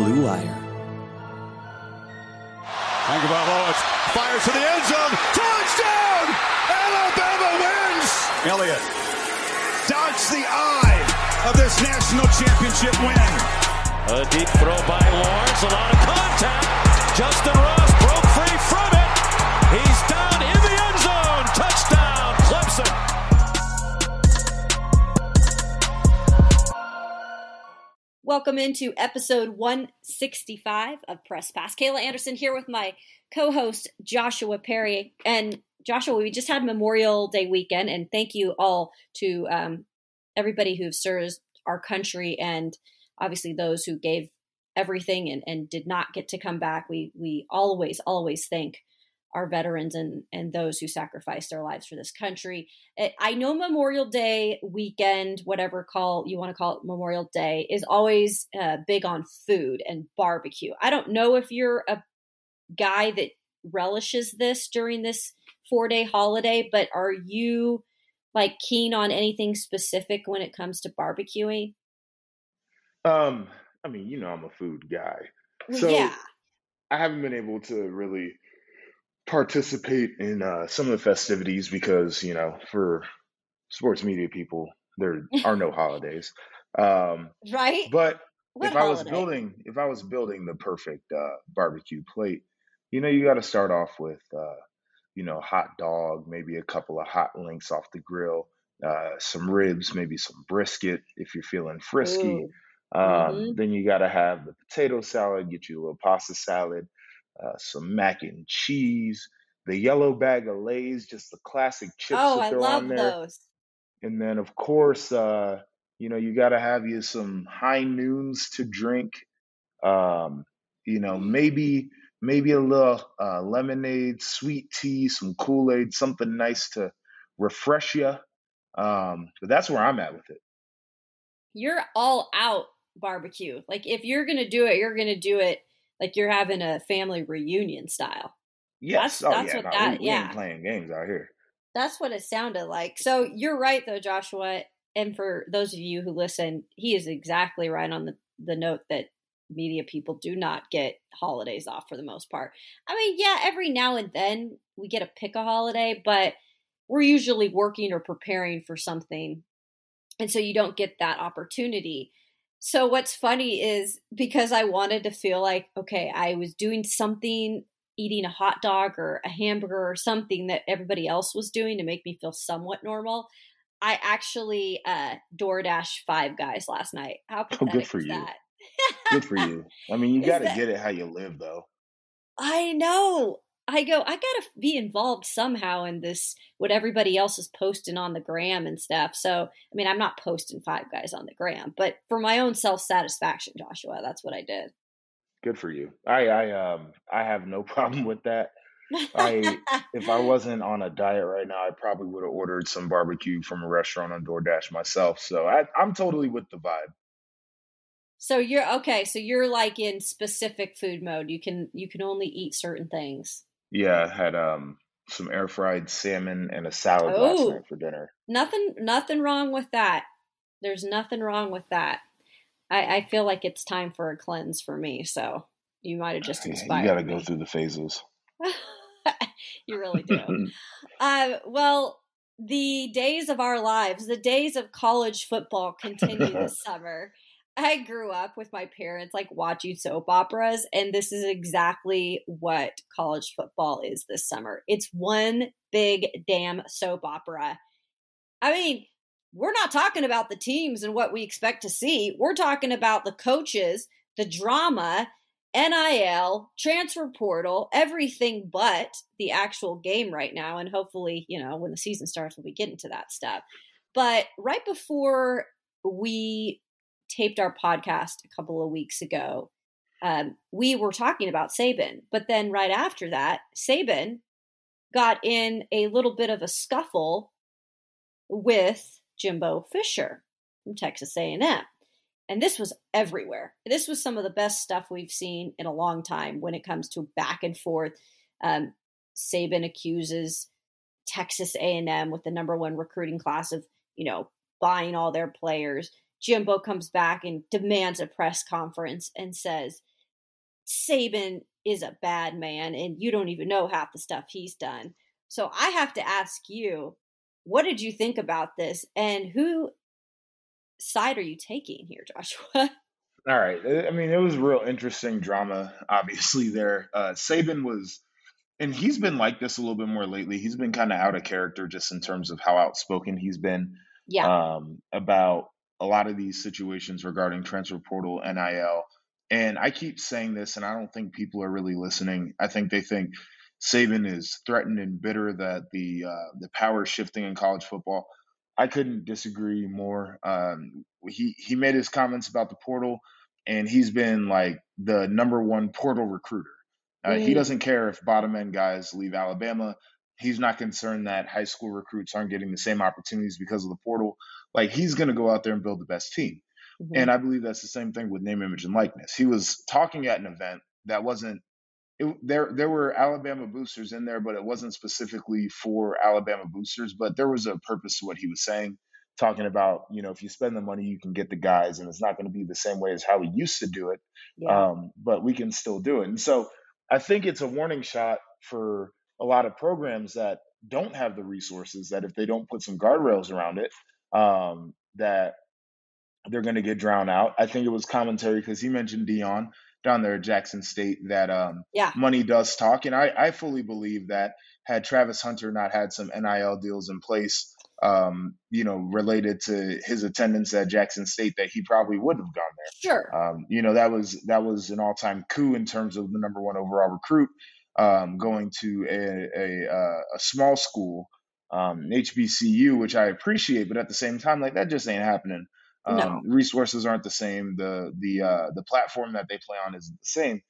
Blue Wire. Tagovailoa fires to the end zone. Touchdown! Alabama wins! Elliott dodged the eye of this national championship win. A deep throw by Lawrence. A lot of contact. Justin Ross broke free from it. He's down Welcome into episode 165 of Press Pass. Kayla Anderson here with my co host, Joshua Perry. And Joshua, we just had Memorial Day weekend, and thank you all to um, everybody who served our country and obviously those who gave everything and, and did not get to come back. We, we always, always thank our veterans and, and those who sacrificed their lives for this country. Eh, I know Memorial Day weekend, whatever call you want to call it Memorial Day, is always uh, big on food and barbecue. I don't know if you're a guy that relishes this during this four day holiday, but are you like keen on anything specific when it comes to barbecuing? Um, I mean, you know, I'm a food guy. So yeah. I haven't been able to really participate in uh, some of the festivities because, you know, for sports media people, there are no holidays. Um, Right? but What if I was building, if I was building the perfect uh, barbecue plate, you know, you got to start off with, uh, you know, hot dog, maybe a couple of hot links off the grill, uh, some ribs, maybe some brisket if you're feeling frisky. Um, Mhm. Then you got to have the potato salad, get you a little pasta salad, uh, some mac and cheese, the yellow bag of Lay's, just the classic chips Oh, to I throw love on there. those. And then, of course, uh, you know, you got to have you some high noons to drink. Um, you know, maybe maybe a little uh, lemonade, sweet tea, some Kool Aid, something nice to refresh you. Um, but that's where I'm at with it. You're all out barbecue. Like if you're gonna do it, you're gonna do it like you're having a family reunion style. Yes. That's oh that's yeah. what No, that we, we yeah. playing games out here. That's what it sounded like. So you're right though, Joshua. And for those of you who listen, he is exactly right on the, the note that media people do not get holidays off for the most part. I mean, yeah, every now and then we get to pick a holiday, but we're usually working or preparing for something. And so you don't get that opportunity. So what's funny is because I wanted to feel like, okay, I was doing something, eating a hot dog or a hamburger or something that everybody else was doing to make me feel somewhat normal. I actually uh DoorDash five guys last night. How Oh, good for you. that? Good for you. I mean, you got to that- get it how you live, though. I know. I go, I gotta be involved somehow in this, what everybody else is posting on the gram and stuff. So, I mean, I'm not posting five guys on the gram, but for my own self satisfaction, Joshua, that's what I did. Good for you. I, I, um, I have no problem with that. I- If I wasn't on a diet right now, I probably would have ordered some barbecue from a restaurant on DoorDash myself. So I, I'm totally with the vibe. so you're okay. So you're like in specific food mode. You can you can only eat certain things. Yeah, I had um some air fried salmon and a salad last Oh. night for dinner. Nothing nothing wrong with that. There's nothing wrong with that. I, I feel like it's time for a cleanse for me. So you might have just Yeah, inspired you got to me. go through the phases. you really do. Uh, well, the days of our lives, the days of college football continue this summer. I grew up with my parents like watching soap operas, and this is exactly what college football is this summer. It's one big damn soap opera. I mean, we're not talking about the teams and what we expect to see. We're talking about the coaches, the drama, NIL, transfer portal, everything but the actual game right now. And hopefully, you know, when the season starts, we'll be getting to that stuff. But right before we taped our podcast a couple of weeks ago, um, we were talking about Saban. But then right after that, Saban got in a little bit of a scuffle with Jimbo Fisher from Texas A&M. And this was everywhere. This was some of the best stuff we've seen in a long time when it comes to back and forth. Um, Saban accuses Texas A&M with the number one recruiting class of, you know, buying all their players. Jimbo comes back and demands a press conference and says, Saban is a bad man and you don't even know half the stuff he's done. So I have to ask you, what did you think about this and who side are you taking here, Joshua? All right. I mean, it was real interesting drama, obviously, there. Uh, Saban was, and he's been like this a little bit more lately. He's been kind of out of character just in terms of how outspoken he's been yeah. um, about a lot of these situations regarding transfer portal, NIL. And I keep saying this, and I don't think people are really listening. I think they think Saban is threatened and bitter that the uh, the power is shifting in college football. I couldn't disagree more. Um, he he made his comments about the portal, and he's been like the number one portal recruiter. Uh, mm. He doesn't care if bottom end guys leave Alabama. He's not concerned that high school recruits aren't getting the same opportunities because of the portal. Like he's going to go out there and build the best team. Mm-hmm. And I believe that's the same thing with name, image, and likeness. He was talking at an event that wasn't it, there there were Alabama boosters in there, but it wasn't specifically for Alabama boosters. But there was a purpose to what he was saying, talking about you know if you spend the money, you can get the guys, and it's not going to be the same way as how we used to do it. Yeah. Um, but we can still do it, and so I think it's a warning shot for a lot of programs that don't have the resources. That if they don't put some guardrails around it, um, that they're going to get drowned out. I think it was commentary because he mentioned Deion down there at Jackson State that um, yeah. money does talk. And I, I fully believe that had Travis Hunter not had some NIL deals in place, um, you know, related to his attendance at Jackson State, that he probably wouldn't have gone there. Sure. Um, you know, that was that was an all time coup in terms of the number one overall recruit um, going to a, a, uh, a small school, um, HBCU, which I appreciate, but at the same time, like that just ain't happening. Um, no. Resources aren't the same. The the uh, the platform that they play on isn't the same.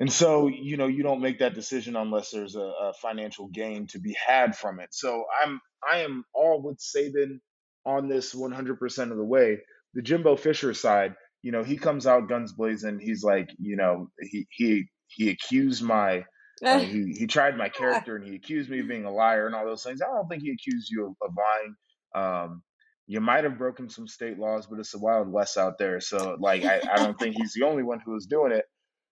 And so, you know, you don't make that decision unless there's a, a, financial gain to be had from it. So I'm I am all with Saban on this 100% of the way. The Jimbo Fisher side, you know, he comes out guns blazing. He's like, you know, he he he accused my uh, he he tried my character and he accused me of being a liar and all those things. I don't think he accused you of, of lying. Um, you might have broken some state laws, but it's the Wild West out there. So like I, I don't think he's the only one who is doing it.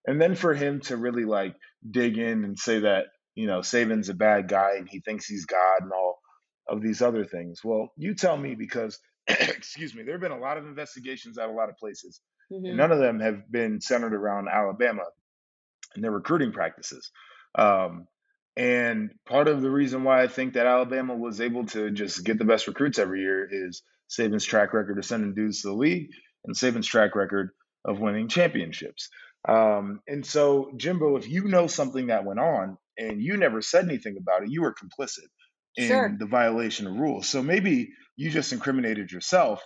And then for him to really like dig in and say that, you know, Saban's a bad guy and he thinks he's God and all of these other things. Well, you tell me because excuse me, there have been a lot of investigations at a lot of places. Mm-hmm. And none of them have been centered around Alabama and their recruiting practices. Um, and part of the reason why I think that Alabama was able to just get the best recruits every year is Saban's track record of sending dudes to the league and Saban's track record of winning championships. Um, and so, Jimbo, if you know something that went on and you never said anything about it, you were complicit in sure. the violation of rules. So maybe you just incriminated yourself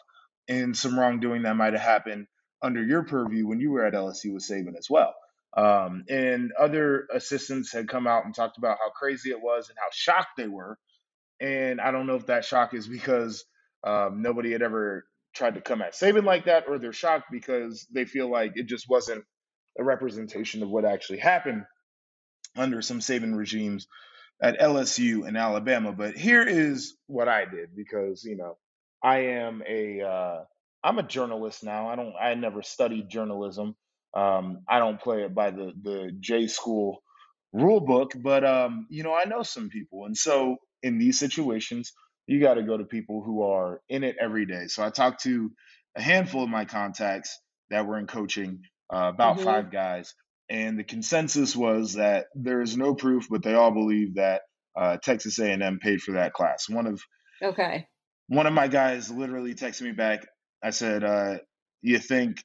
in some wrongdoing that might have happened under your purview when you were at LSU with Saban as well. Um, and other assistants had come out and talked about how crazy it was and how shocked they were. And I don't know if that shock is because um, nobody had ever tried to come at Saban like that, or they're shocked because they feel like it just wasn't a representation of what actually happened under some Saban regimes at LSU and Alabama. But here is what I did because you know I am a uh, I'm a journalist now. I don't I never studied journalism. Um, I don't play it by the the J school rule book, but um, you know, I know some people, and so in these situations, you got to go to people who are in it every day. So I talked to a handful of my contacts that were in coaching, uh, about mm-hmm. five guys, and the consensus was that there is no proof, but they all believe that uh, Texas A&M paid for that class. One of okay, one of my guys literally texted me back. I said, uh, "You think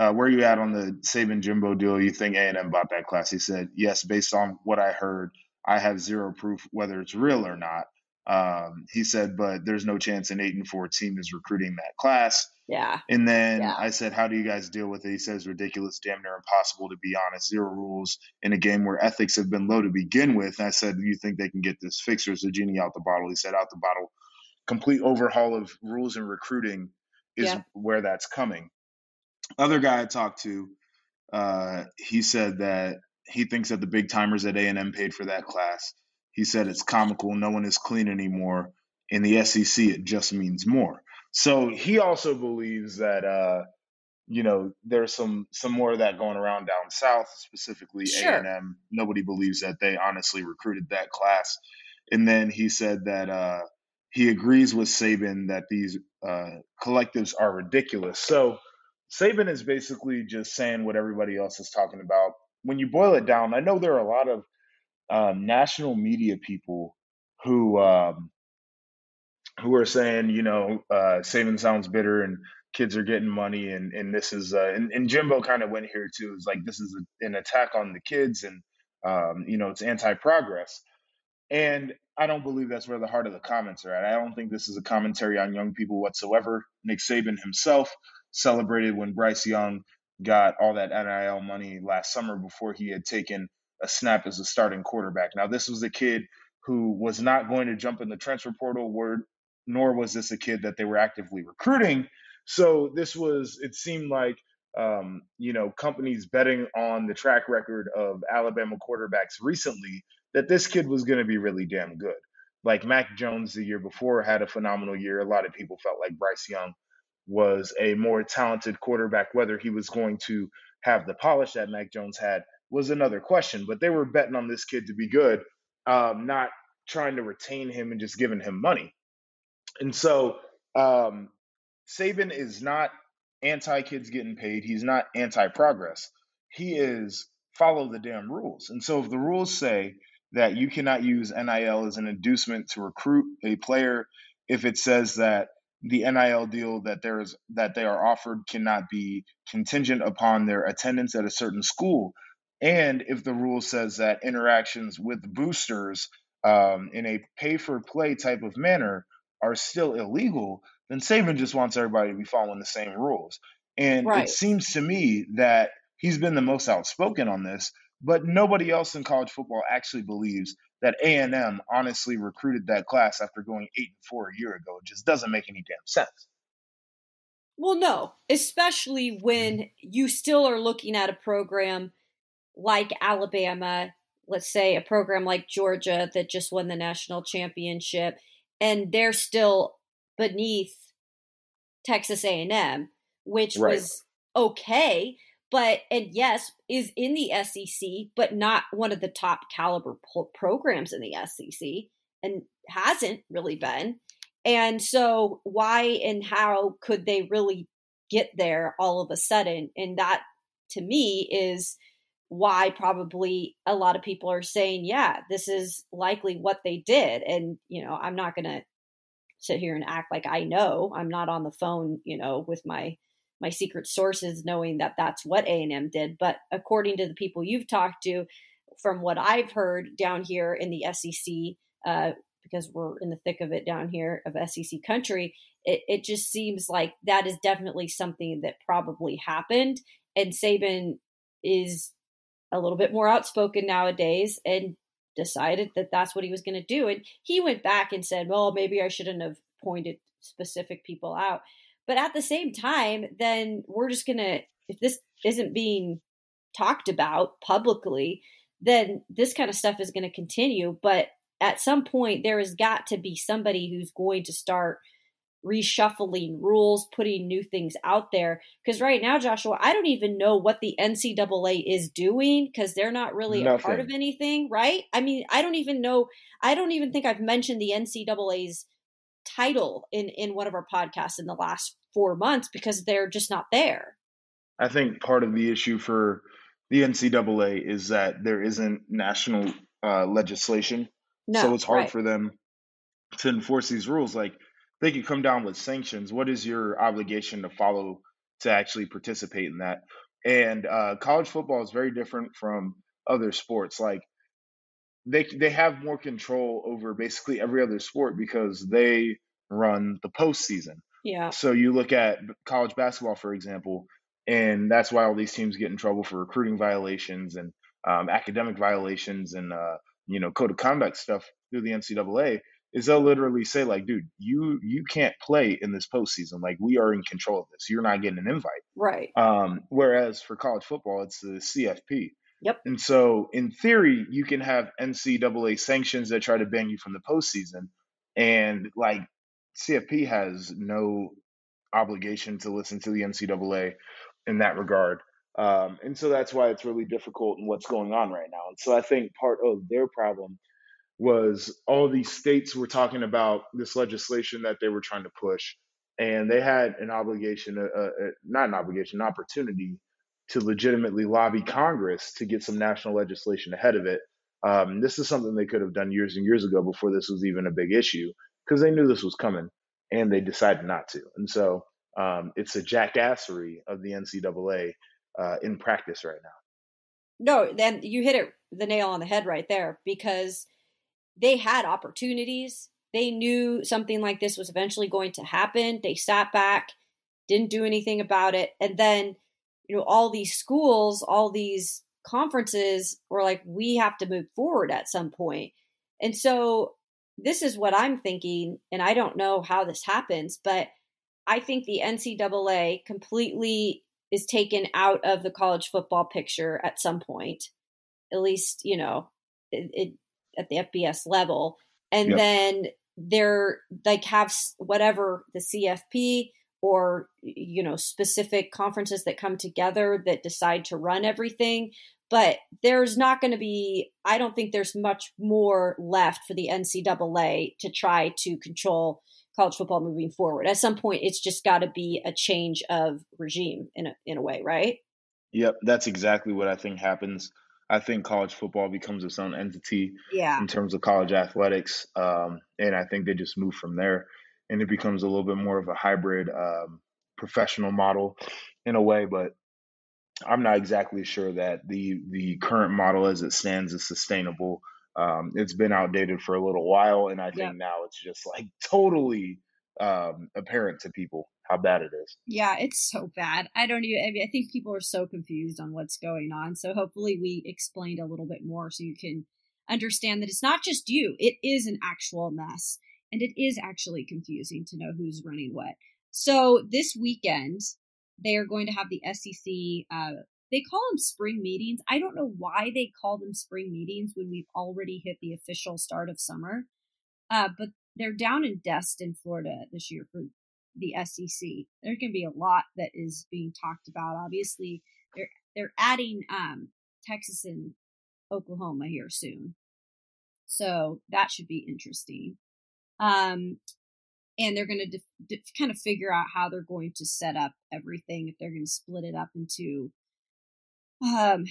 uh, where you at on the Saban Jimbo deal? You think A&M bought that class? He said, yes, based on what I heard, I have zero proof whether it's real or not. Um, he said, but there's no chance an eight and four team is recruiting that class. Yeah. And then yeah. I said, how do you guys deal with it? He says, ridiculous, damn near impossible to be honest. Zero rules in a game where ethics have been low to begin with. And I said, you think they can get this fixed or is the genie out the bottle? He said, out the bottle. Complete overhaul of rules and recruiting is yeah. where that's coming other guy I talked to, uh, he said that he thinks that the big timers at A and M paid for that class. He said it's comical. No one is clean anymore. In the SEC, it just means more. So he also believes that uh, you know, there's some some more of that going around down south, specifically Sure. A&M. Nobody believes that they honestly recruited that class. And then he said that uh, he agrees with Saban that these uh, collectives are ridiculous. So Saban is basically just saying what everybody else is talking about. When you boil it down, I know there are a lot of um, national media people who um, who are saying, you know, uh, Saban sounds bitter and kids are getting money and and this is uh, and, and Jimbo kind of went here too. It's like this is a, an attack on the kids and um, you know it's anti-progress. And I don't believe that's where the heart of the comments are at. I don't think this is a commentary on young people whatsoever. Nick Saban himself celebrated when Bryce Young got all that NIL money last summer before he had taken a snap as a starting quarterback. Now, this was a kid who was not going to jump in the transfer portal, word, nor was this a kid that they were actively recruiting. So this was, it seemed like, um, you know, companies betting on the track record of Alabama quarterbacks recently that this kid was going to be really damn good. Like Mac Jones the year before had a phenomenal year. A lot of people felt like Bryce Young was a more talented quarterback. Whether he was going to have the polish that Mac Jones had was another question. But they were betting on this kid to be good, um, not trying to retain him and just giving him money. And so um, Saban is not anti kids getting paid. He's not anti progress. He is follow the damn rules. And so if the rules say that you cannot use NIL as an inducement to recruit a player, if it says that the NIL deal that there is that they are offered cannot be contingent upon their attendance at a certain school, and if the rule says that interactions with boosters um, in a pay for play type of manner are still illegal, then Saban just wants everybody to be following the same rules. And Right. it seems to me that he's been the most outspoken on this, but nobody else in college football actually believes that A&M honestly recruited that class after going 8 and 4 a year ago. It just doesn't make any damn sense. Well, no, especially when you still are looking at a program like Alabama, let's say a program like Georgia that just won the national championship, and they're still beneath Texas A&M, which Right. was okay, but and yes, is in the SEC, but not one of the top caliber po- programs in the SEC, and hasn't really been. And so, why and how could they really get there all of a sudden? And that, to me, is why probably a lot of people are saying, yeah, this is likely what they did. And, you know, I'm not going to sit here and act like I know. I'm not on the phone, you know, with my my secret sources knowing that that's what A&M did, but according to the people you've talked to from what I've heard down here in the SEC uh, because we're in the thick of it down here of SEC country, it, it just seems like that is definitely something that probably happened. And Saban is a little bit more outspoken nowadays and decided that that's what he was going to do. And he went back and said, well, maybe I shouldn't have pointed specific people out. But at the same time, then we're just going to, if this isn't being talked about publicly, then this kind of stuff is going to continue. But at some point, there has got to be somebody who's going to start reshuffling rules, putting new things out there. Because right now, Joshua, I don't even know what the NCAA is doing because they're not really a part of anything, right? I mean, I don't even know. I don't even think I've mentioned the NCAA's title in in one of our podcasts in the last four months because they're just not there. I think part of the issue for the NCAA is that there isn't national uh, legislation, No, so it's hard right. for them to enforce these rules. Like they could come down with sanctions. What is your obligation to follow to actually participate in that? And uh, college football is very different from other sports. Like they they have more control over basically every other sport because they run the postseason. Yeah, So you look at college basketball, for example, and that's why all these teams get in trouble for recruiting violations and um, academic violations and uh, you know code of conduct stuff through the NCAA. Is they'll literally say like, dude, you you can't play in this postseason. Like we are in control of this. You're not getting an invite. right. Um, whereas for college football, it's the CFP. Yep. And so, in theory, you can have NCAA sanctions that try to ban you from the postseason, and like CFP has no obligation to listen to the NCAA in that regard. Um, and so that's why it's really difficult in what's going on right now. And so I think part of their problem was all these states were talking about this legislation that they were trying to push, and they had an obligation, uh, uh, not an obligation, an opportunity to legitimately lobby Congress to get some national legislation ahead of it. Um, this is something they could have done years and years ago before this was even a big issue because they knew this was coming and they decided not to. And so um, it's a jackassery of the NCAA uh, in practice right now. No, then you hit it the nail on the head right there because they had opportunities. They knew something like this was eventually going to happen. They sat back, didn't do anything about it, and then you know all these schools, all these conferences were like, we have to move forward at some. And so this is what I'm thinking, and I don't know how this happens, but I think the NCAA completely is taken out of the college football picture at some point, at least, you know, it, it at the FBS level. And yep. then they're like have whatever the CFP or you know specific conferences that come together that decide to run everything. But there's not going to be i don't think there's much more left for the ncaa to try to control college football moving forward. At some point it's just got to be a change of regime in a, in a way right? Yep that's exactly what i think happens. I think college football becomes its own entity yeah. in terms of college athletics um, and i think they just move from there and it becomes a little bit more of a hybrid um, professional model in a way but I'm not exactly sure that the the current model as it stands is sustainable. Um, it's been outdated for a little while, and I think now it's just like totally um, apparent to people how bad it is. Yeah, it's so bad. I don't even. I mean, I think people are so confused on what's going on. So hopefully, we explained a little bit more so you can understand that it's not just you. It is an actual mess, and it is actually confusing to know who's running what. So this weekend, they are going to have the SEC. Uh, they call them spring meetings. I don't know why they call them spring meetings when we've already hit the official start of summer. Uh, but they're down in Destin, Florida this year for the SEC. Going to be a lot that is being talked about. Obviously, they're they're adding um, Texas and Oklahoma here soon, so that should be interesting. Um, and they're going to kind of figure out how they're going to set up everything if they're going to split it up into um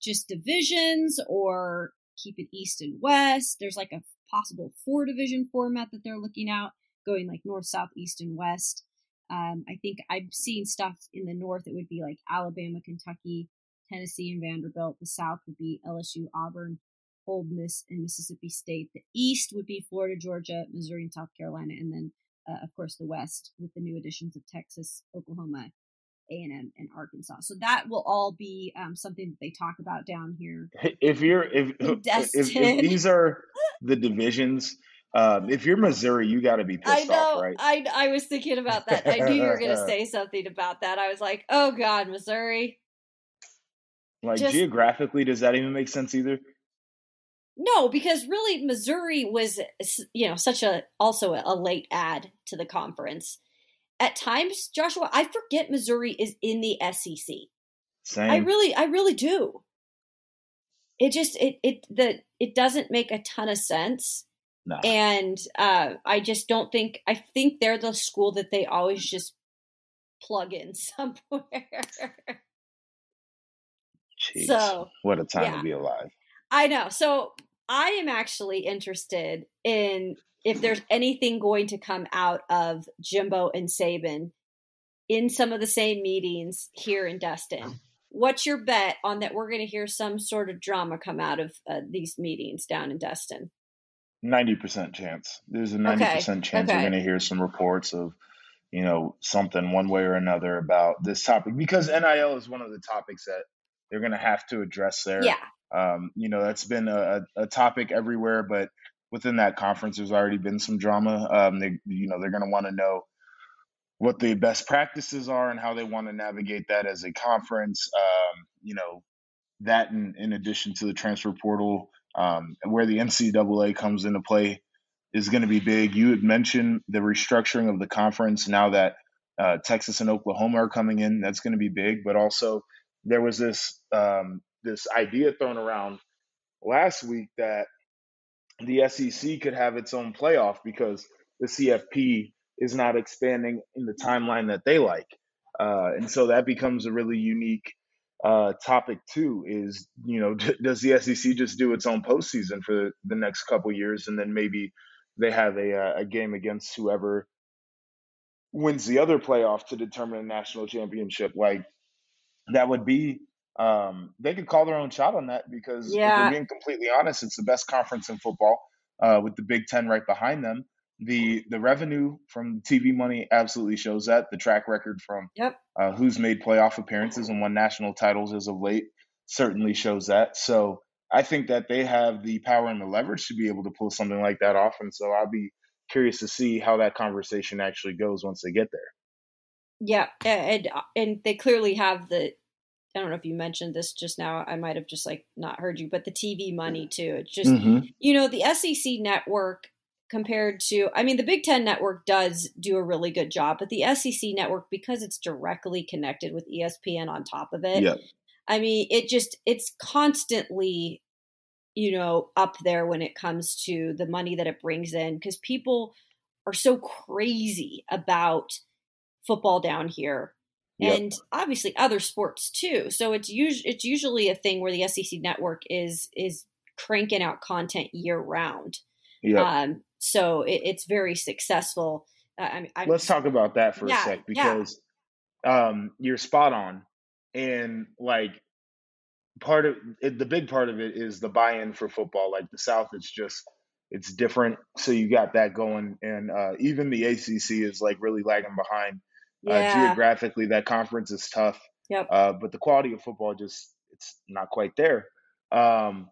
just divisions or keep it east and west. There's like a possible four division format that they're looking at going like north south east and west. Um, i think i've seen stuff in the north it would be like alabama kentucky tennessee and vanderbilt. The south would be lsu auburn Ole Miss and Mississippi State. The East would be Florida, Georgia, Missouri, and South Carolina, and then uh, of course the West with the new additions of Texas, Oklahoma, A and M, and Arkansas. So that will all be um, something that they talk about down here. If you're if if, if, these are the divisions. Um, if you're Missouri, you got to be pissed I know, off, right? I I was thinking about that. I knew you were going to say something about that. I was like, oh god, Missouri. Like Just, geographically, does that even make sense either? No, because really Missouri was you know such a also a late add to the conference. At times, Joshua, I forget Missouri is in the SEC. Same. I really, I really do. It just it it the it doesn't make a ton of sense. No. And uh, I just don't think I think they're the school that they always just plug in somewhere. Jeez, so what a time yeah. to be alive. I know. So I am actually interested in if there's anything going to come out of Jimbo and Saban in some of the same meetings here in Destin. What's your bet on that we're going to hear some sort of drama come out of uh, these meetings down in Destin? 90% chance. There's a 90% okay. chance okay. we're going to hear some reports of, you know, something one way or another about this topic because NIL is one of the topics that they're going to have to address there. Yeah. Um, you know, that's been a, a topic everywhere, but within that conference, there's already been some drama. Um, they, you know, they're going to want to know what the best practices are and how they want to navigate that as a conference. Um, you know, that in, in addition to the transfer portal, um, where the NCAA comes into play is going to be big. You had mentioned the restructuring of the conference now that Uh, Texas and Oklahoma are coming in. That's going to be big. But also, there was this um, this idea thrown around last week that the SEC could have its own playoff because the CFP is not expanding in the timeline that they like. Uh, and so that becomes a really unique uh, topic too. Is you know does the SEC just do its own postseason for the next couple years, and then maybe they have a, uh, a game against whoever wins the other playoff to determine a national championship? Like that would be um, they could call their own shot on that because yeah. if we're being completely honest, it's the best conference in football uh, with the Big Ten right behind them. The the revenue from TV money absolutely shows that. The track record from yep. uh, who's made playoff appearances and won national titles as of late certainly shows that. So I think that they have the power and the leverage to be able to pull something like that off. And so I'll be curious to see how that conversation actually goes once they get there. Yeah, and and they clearly have the I don't know if you mentioned this just now. I might have just like not heard you, but the TV money too. It's just mm-hmm. you know the SEC network compared to I mean the Big 10 network does do a really good job, but the SEC network because it's directly connected with ESPN on top of it. Yep. I mean, it just it's constantly you know up there when it comes to the money that it brings in because people are so crazy about football down here Yep. and obviously other sports too. So it's usually it's usually a thing where the SEC network is is cranking out content year round. Yep. Um, so it, it's very successful. Uh, I mean, I'm, let's talk about that for yeah, a sec because yeah. um, you're spot on, and like part of it, the big part of it is the buy-in for football. Like the South, it's just it's different. So you got that going, and uh, even the ACC is like really lagging behind yeah. Uh, geographically, that conference is tough. Yep. Uh, but the quality of football just it's not quite there. Um,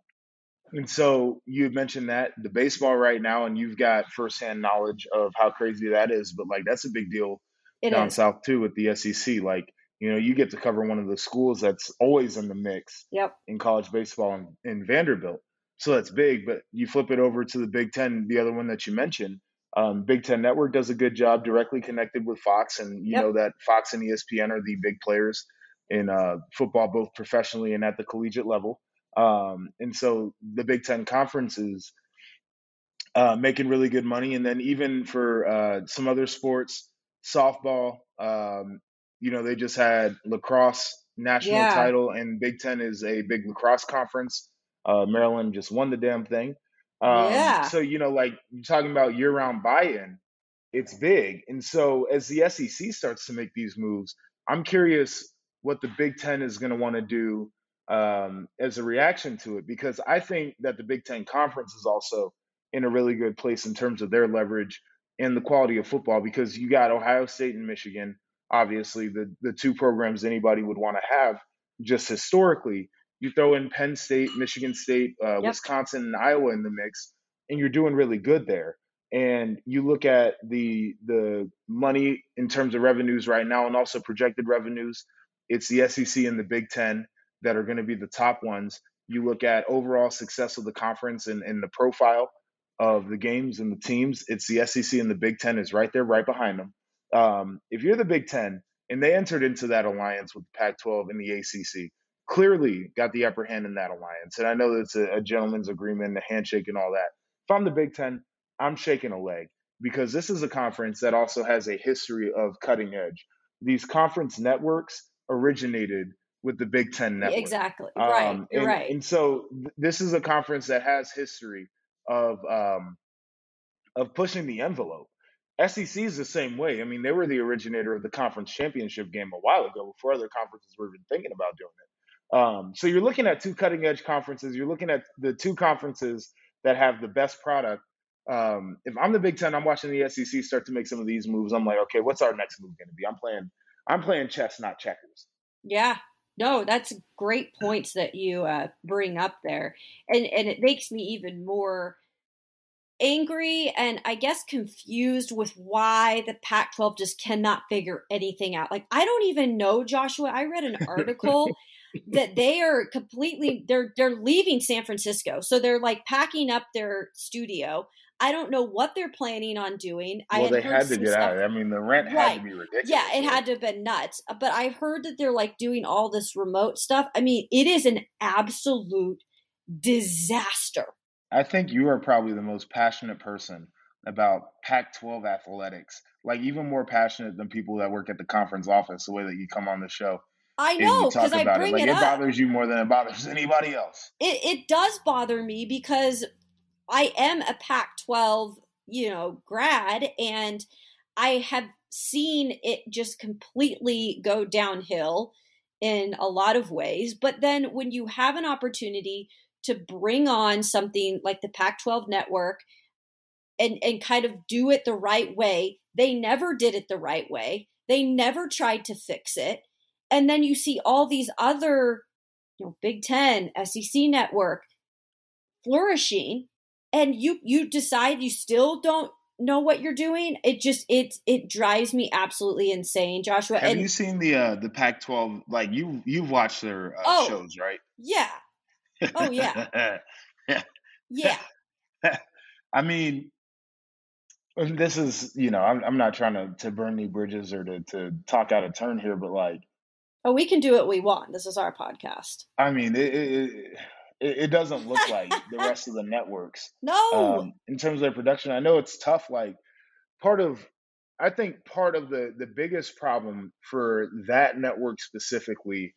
and so you mentioned that the baseball right now, and you've got firsthand knowledge of how crazy that is. But like that's a big deal it down is. south too with the SEC. Like you know, you get to cover one of the schools that's always in the mix. Yep. In college baseball in, in Vanderbilt, so that's big. But you flip it over to the Big Ten, the other one that you mentioned. Um, Big Ten Network does a good job directly connected with Fox, and you yep. know that Fox and ESPN are the big players in uh, football, both professionally and at the collegiate level. Um, and so the Big Ten Conference is uh, making really good money, and then even for uh, some other sports, softball, um, you know, they just had lacrosse national yeah. title, and Big Ten is a big lacrosse conference. Uh, Maryland just won the damn thing. Um, yeah. So, you know, like you're talking about year round buy in, it's big. And so as the SEC starts to make these moves, I'm curious what the Big Ten is going to want to do um, as a reaction to it, because I think that the Big Ten Conference is also in a really good place in terms of their leverage and the quality of football, because you got Ohio State and Michigan, obviously, the, the two programs anybody would want to have just historically. You throw in Penn State, Michigan State, uh, yep. Wisconsin, and Iowa in the mix, and you're doing really good there. And you look at the the money in terms of revenues right now, and also projected revenues. It's the SEC and the Big Ten that are going to be the top ones. You look at overall success of the conference and, and the profile of the games and the teams. It's the SEC and the Big Ten is right there, right behind them. Um, if you're the Big Ten, and they entered into that alliance with the Pac-12 and the ACC, clearly got the upper hand in that alliance. And I know that it's a, a gentleman's agreement, a handshake, and all that. If I'm the Big Ten, I'm shaking a leg because this is a conference that also has a history of cutting edge. These conference networks originated with the Big Ten network. Exactly. Um, right. And, right. And so th- this is a conference that has history of um, of pushing the envelope. SEC is the same way. I mean, they were the originator of the conference championship game a while ago before other conferences were even thinking about doing it. Um, so you're looking at two cutting edge conferences. You're looking at the two conferences that have the best product. Um, if I'm the Big Ten, I'm watching the SEC start to make some of these moves. I'm like, okay, what's our next move going to be? I'm playing, I'm playing chess, not checkers. Yeah, no, that's great points that you uh, bring up there, and and it makes me even more angry and I guess confused with why the Pac 12 just cannot figure anything out. Like, I don't even know, Joshua. I read an article that they are completely they're they're leaving San Francisco. So they're like packing up their studio. I don't know what they're planning on doing. Well, I had they had to get stuff. out. I mean, the rent had to be ridiculous. Yeah, it had to have been nuts. But I heard that they're like doing all this remote stuff. I mean, it is an absolute disaster. I think you are probably the most passionate person about Pac-12 athletics. Like even more passionate than people that work at the conference office. The way that you come on the show I know because I about it, bring like it, it, bothers you more than it bothers anybody else. it it does bother me because I am a Pac-12, you know, grad and I have seen it just completely go downhill in a lot of ways, but then when you have an opportunity to bring on something like the Pac-12 network and and kind of do it the right way, they never did it the right way. They never tried to fix it. And then you see all these other you know Big 10, SEC network flourishing and you you decide you still don't know what you're doing it just it it drives me absolutely insane joshua Have and you seen the uh, the Pac-12? Like you you've watched their uh, Oh. shows, right? yeah Oh, yeah. yeah I mean, this is you know I'm I'm not trying to to burn any bridges or to to talk out of turn here, but like oh we can do what we want this is our podcast I mean it it, it, it doesn't look like the rest of the networks no um, in terms of their production. I know it's tough. Like part of I think part of the the biggest problem for that network specifically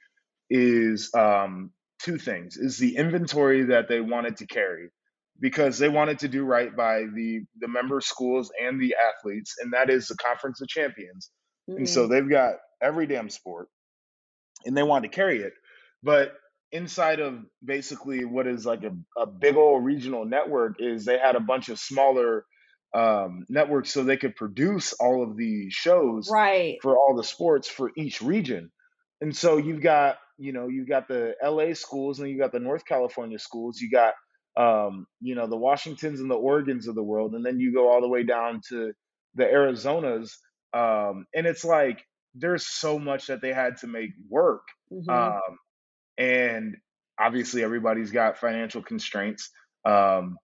is um, two things: is the inventory that they wanted to carry because they wanted to do right by the the member schools and the athletes, and that is the Conference of Champions. And so Mhm. they've got every damn sport and they wanted to carry it. But inside of basically what is like a, a big old regional network is they had a bunch of smaller um, networks so they could produce all of the shows right for all the sports for each region. And so you've got, you know, you've got the LA schools and you got the North California schools, you got um, you know, the Washingtons and the Oregons of the world, and then you go all the way down to the Arizonas. Um, and it's like there's so much that they had to make work. Mhm. Um, and obviously everybody's got financial constraints. Um,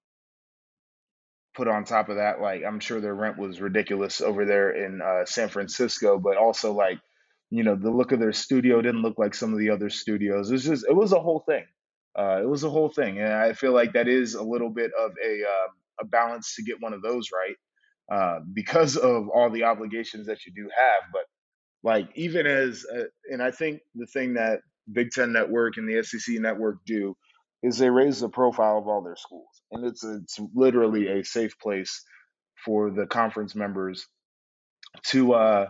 put on top of that, like I'm sure their rent was ridiculous over there in uh, San Francisco, but also like, you know, the look of their studio didn't look like some of the other studios. It's just, it was a whole thing. Uh, it was a whole thing, and I feel like that is a little bit of a uh, a balance to get one of those right uh, because of all the obligations that you do have. But like even as, uh, and I think the thing that Big Ten Network and the SEC Network do is they raise the profile of all their schools, and it's it's literally a safe place for the conference members to uh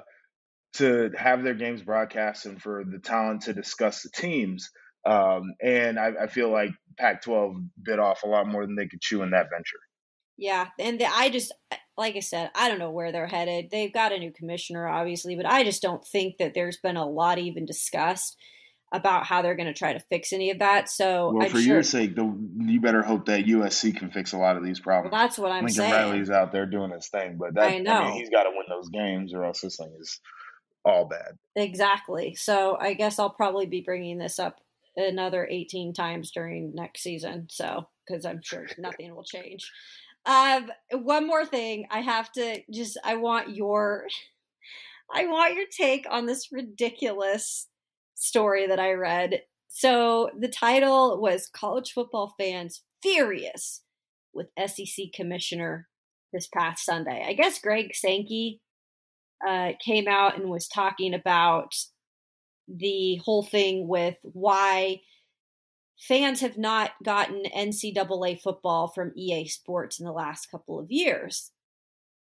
to have their games broadcast and for the talent to discuss the teams. Um, and I, I feel like Pac-12 bit off a lot more than they could chew in that venture. Yeah, and the, I just like I said, I don't know where they're headed. They've got a new commissioner, obviously, but I just don't think that there's been a lot even discussed about how they're going to try to fix any of that. So Well, I'm for sure your sake, the, you better hope that USC can fix a lot of these well, problems. that's what I'm Lincoln saying. Riley's out there doing his thing, but that I I, know. mean, he's got to win those games, or else this thing is all bad. Exactly. So I guess I'll probably be bringing this up another 18 times during next season. So, because I'm sure nothing will change. Um, one more thing, I have to just, I want your, I want your take on this ridiculous story that I read. So the title was College Football Fans Furious with SEC Commissioner this past Sunday. I guess Greg Sankey uh, came out and was talking about the whole thing with why fans have not gotten NCAA football from EA Sports in the last couple of years.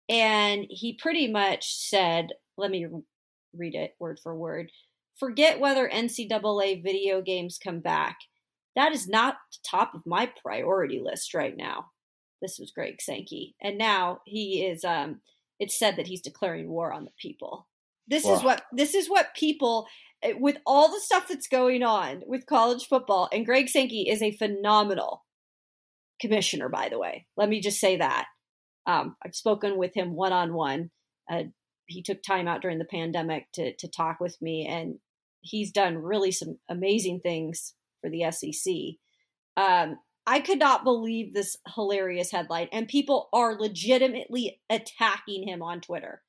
And he pretty much said, let me read it word for word forget whether NCAA video games come back. That is not the top of my priority list right now. This was Greg Sankey. And now he is um it's said that he's declaring war on the people. This is what this is what people with all the stuff that's going on with college football and Greg Sankey is a phenomenal commissioner by the way. Let me just say that. Um, I've spoken with him one on one. He took time out during the pandemic to to talk with me, and he's done really some amazing things for the SEC. Um, I could not believe this hilarious headline, and people are legitimately attacking him on Twitter.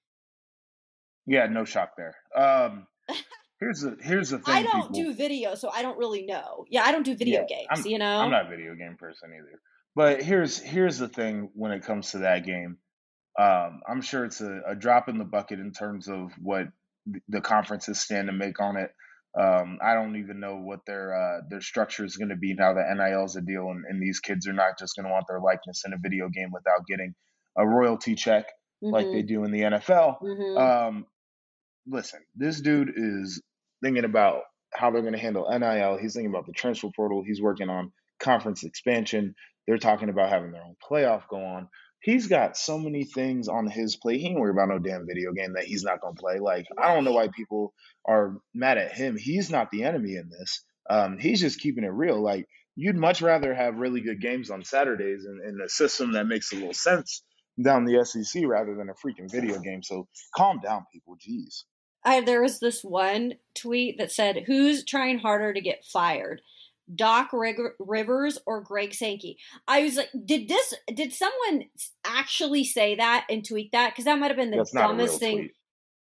Yeah, no shock there. Um, here's the here's the thing. I don't people, do video, so I don't really know. Yeah, I don't do video Yeah, games. I'm- you know, I'm not a video game person either. But here's here's the thing when it comes to that game. Um, I'm sure it's a, a drop in the bucket in terms of what the conferences stand to make on it. Um, I don't even know what their uh, their structure is going to be now that NIL is a deal, and, and these kids are not just going to want their likeness in a video game without getting a royalty check like they do in the NFL. hmm Um, listen, this dude is thinking about how they're going to handle NIL. He's thinking about the transfer portal. He's working on conference expansion. They're talking about having their own playoff go on. He's got so many things on his plate. He ain't worried about no damn video game that he's not going to play. Like, I don't know why people are mad at him. He's not the enemy in this. Um, he's just keeping it real. Like, you'd much rather have really good games on Saturdays in, in a system that makes a little sense down the SEC rather than a freaking video game. So calm down, people. Jeez. I, there was this one tweet that said, "Who's trying harder to get fired, Doc Rig- Rivers or Greg Sankey?" I was like, "Did this? Did someone actually say that and tweet that? Because that might have been the That's not a real dumbest thing. tweet.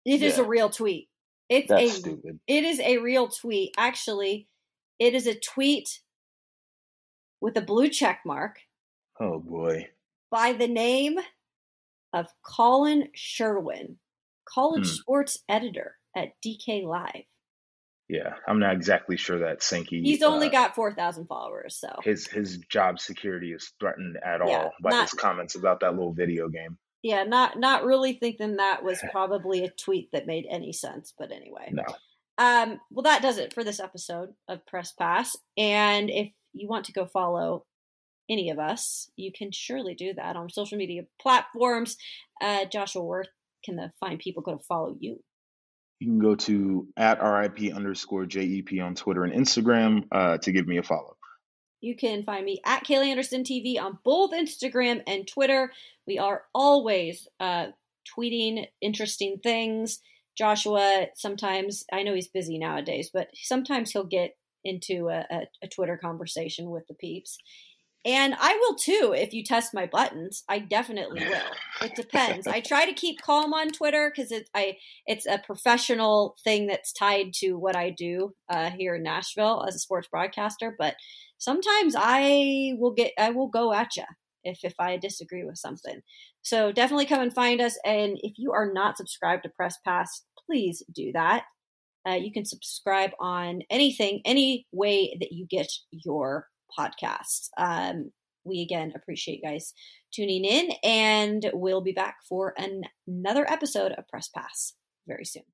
It is a real tweet. It's That's a stupid. it is a real tweet. Actually, it is a tweet with a blue check mark Oh boy. by the name of Colin Sherwin, college Hmm. sports editor at DK Live. Yeah, I'm not exactly sure that Sankey. He's only uh, got 4,000 followers, so. his his job security is threatened at Yeah, all by not- his comments about that little video game. Yeah, not not really thinking that was probably a tweet that made any sense, but anyway. No. Um, well, that does it for this episode of Press Pass. And if you want to go follow any of us, you can surely do that on social media platforms. Uh, Joshua, where can the fine people go to follow you? You can go to at RIP underscore JEP on Twitter and Instagram uh, to give me a follow. You can find me at Kaylee Anderson TV on both Instagram and Twitter. We are always uh, tweeting interesting things. Joshua, sometimes, I know he's busy nowadays, but sometimes he'll get into a, a, a Twitter conversation with the peeps. And I will too if you test my buttons. I definitely will. It depends. I try to keep calm on Twitter because it, it's a professional thing that's tied to what I do uh, here in Nashville as a sports broadcaster. But sometimes I will get I will go at you if if I disagree with something. So definitely come and find us. And if you are not subscribed to Press Pass, please do that. Uh, you can subscribe on anything, any way that you get your podcasts. Um, we again appreciate you guys tuning in, and we'll be back for an- another episode of Press Pass very soon.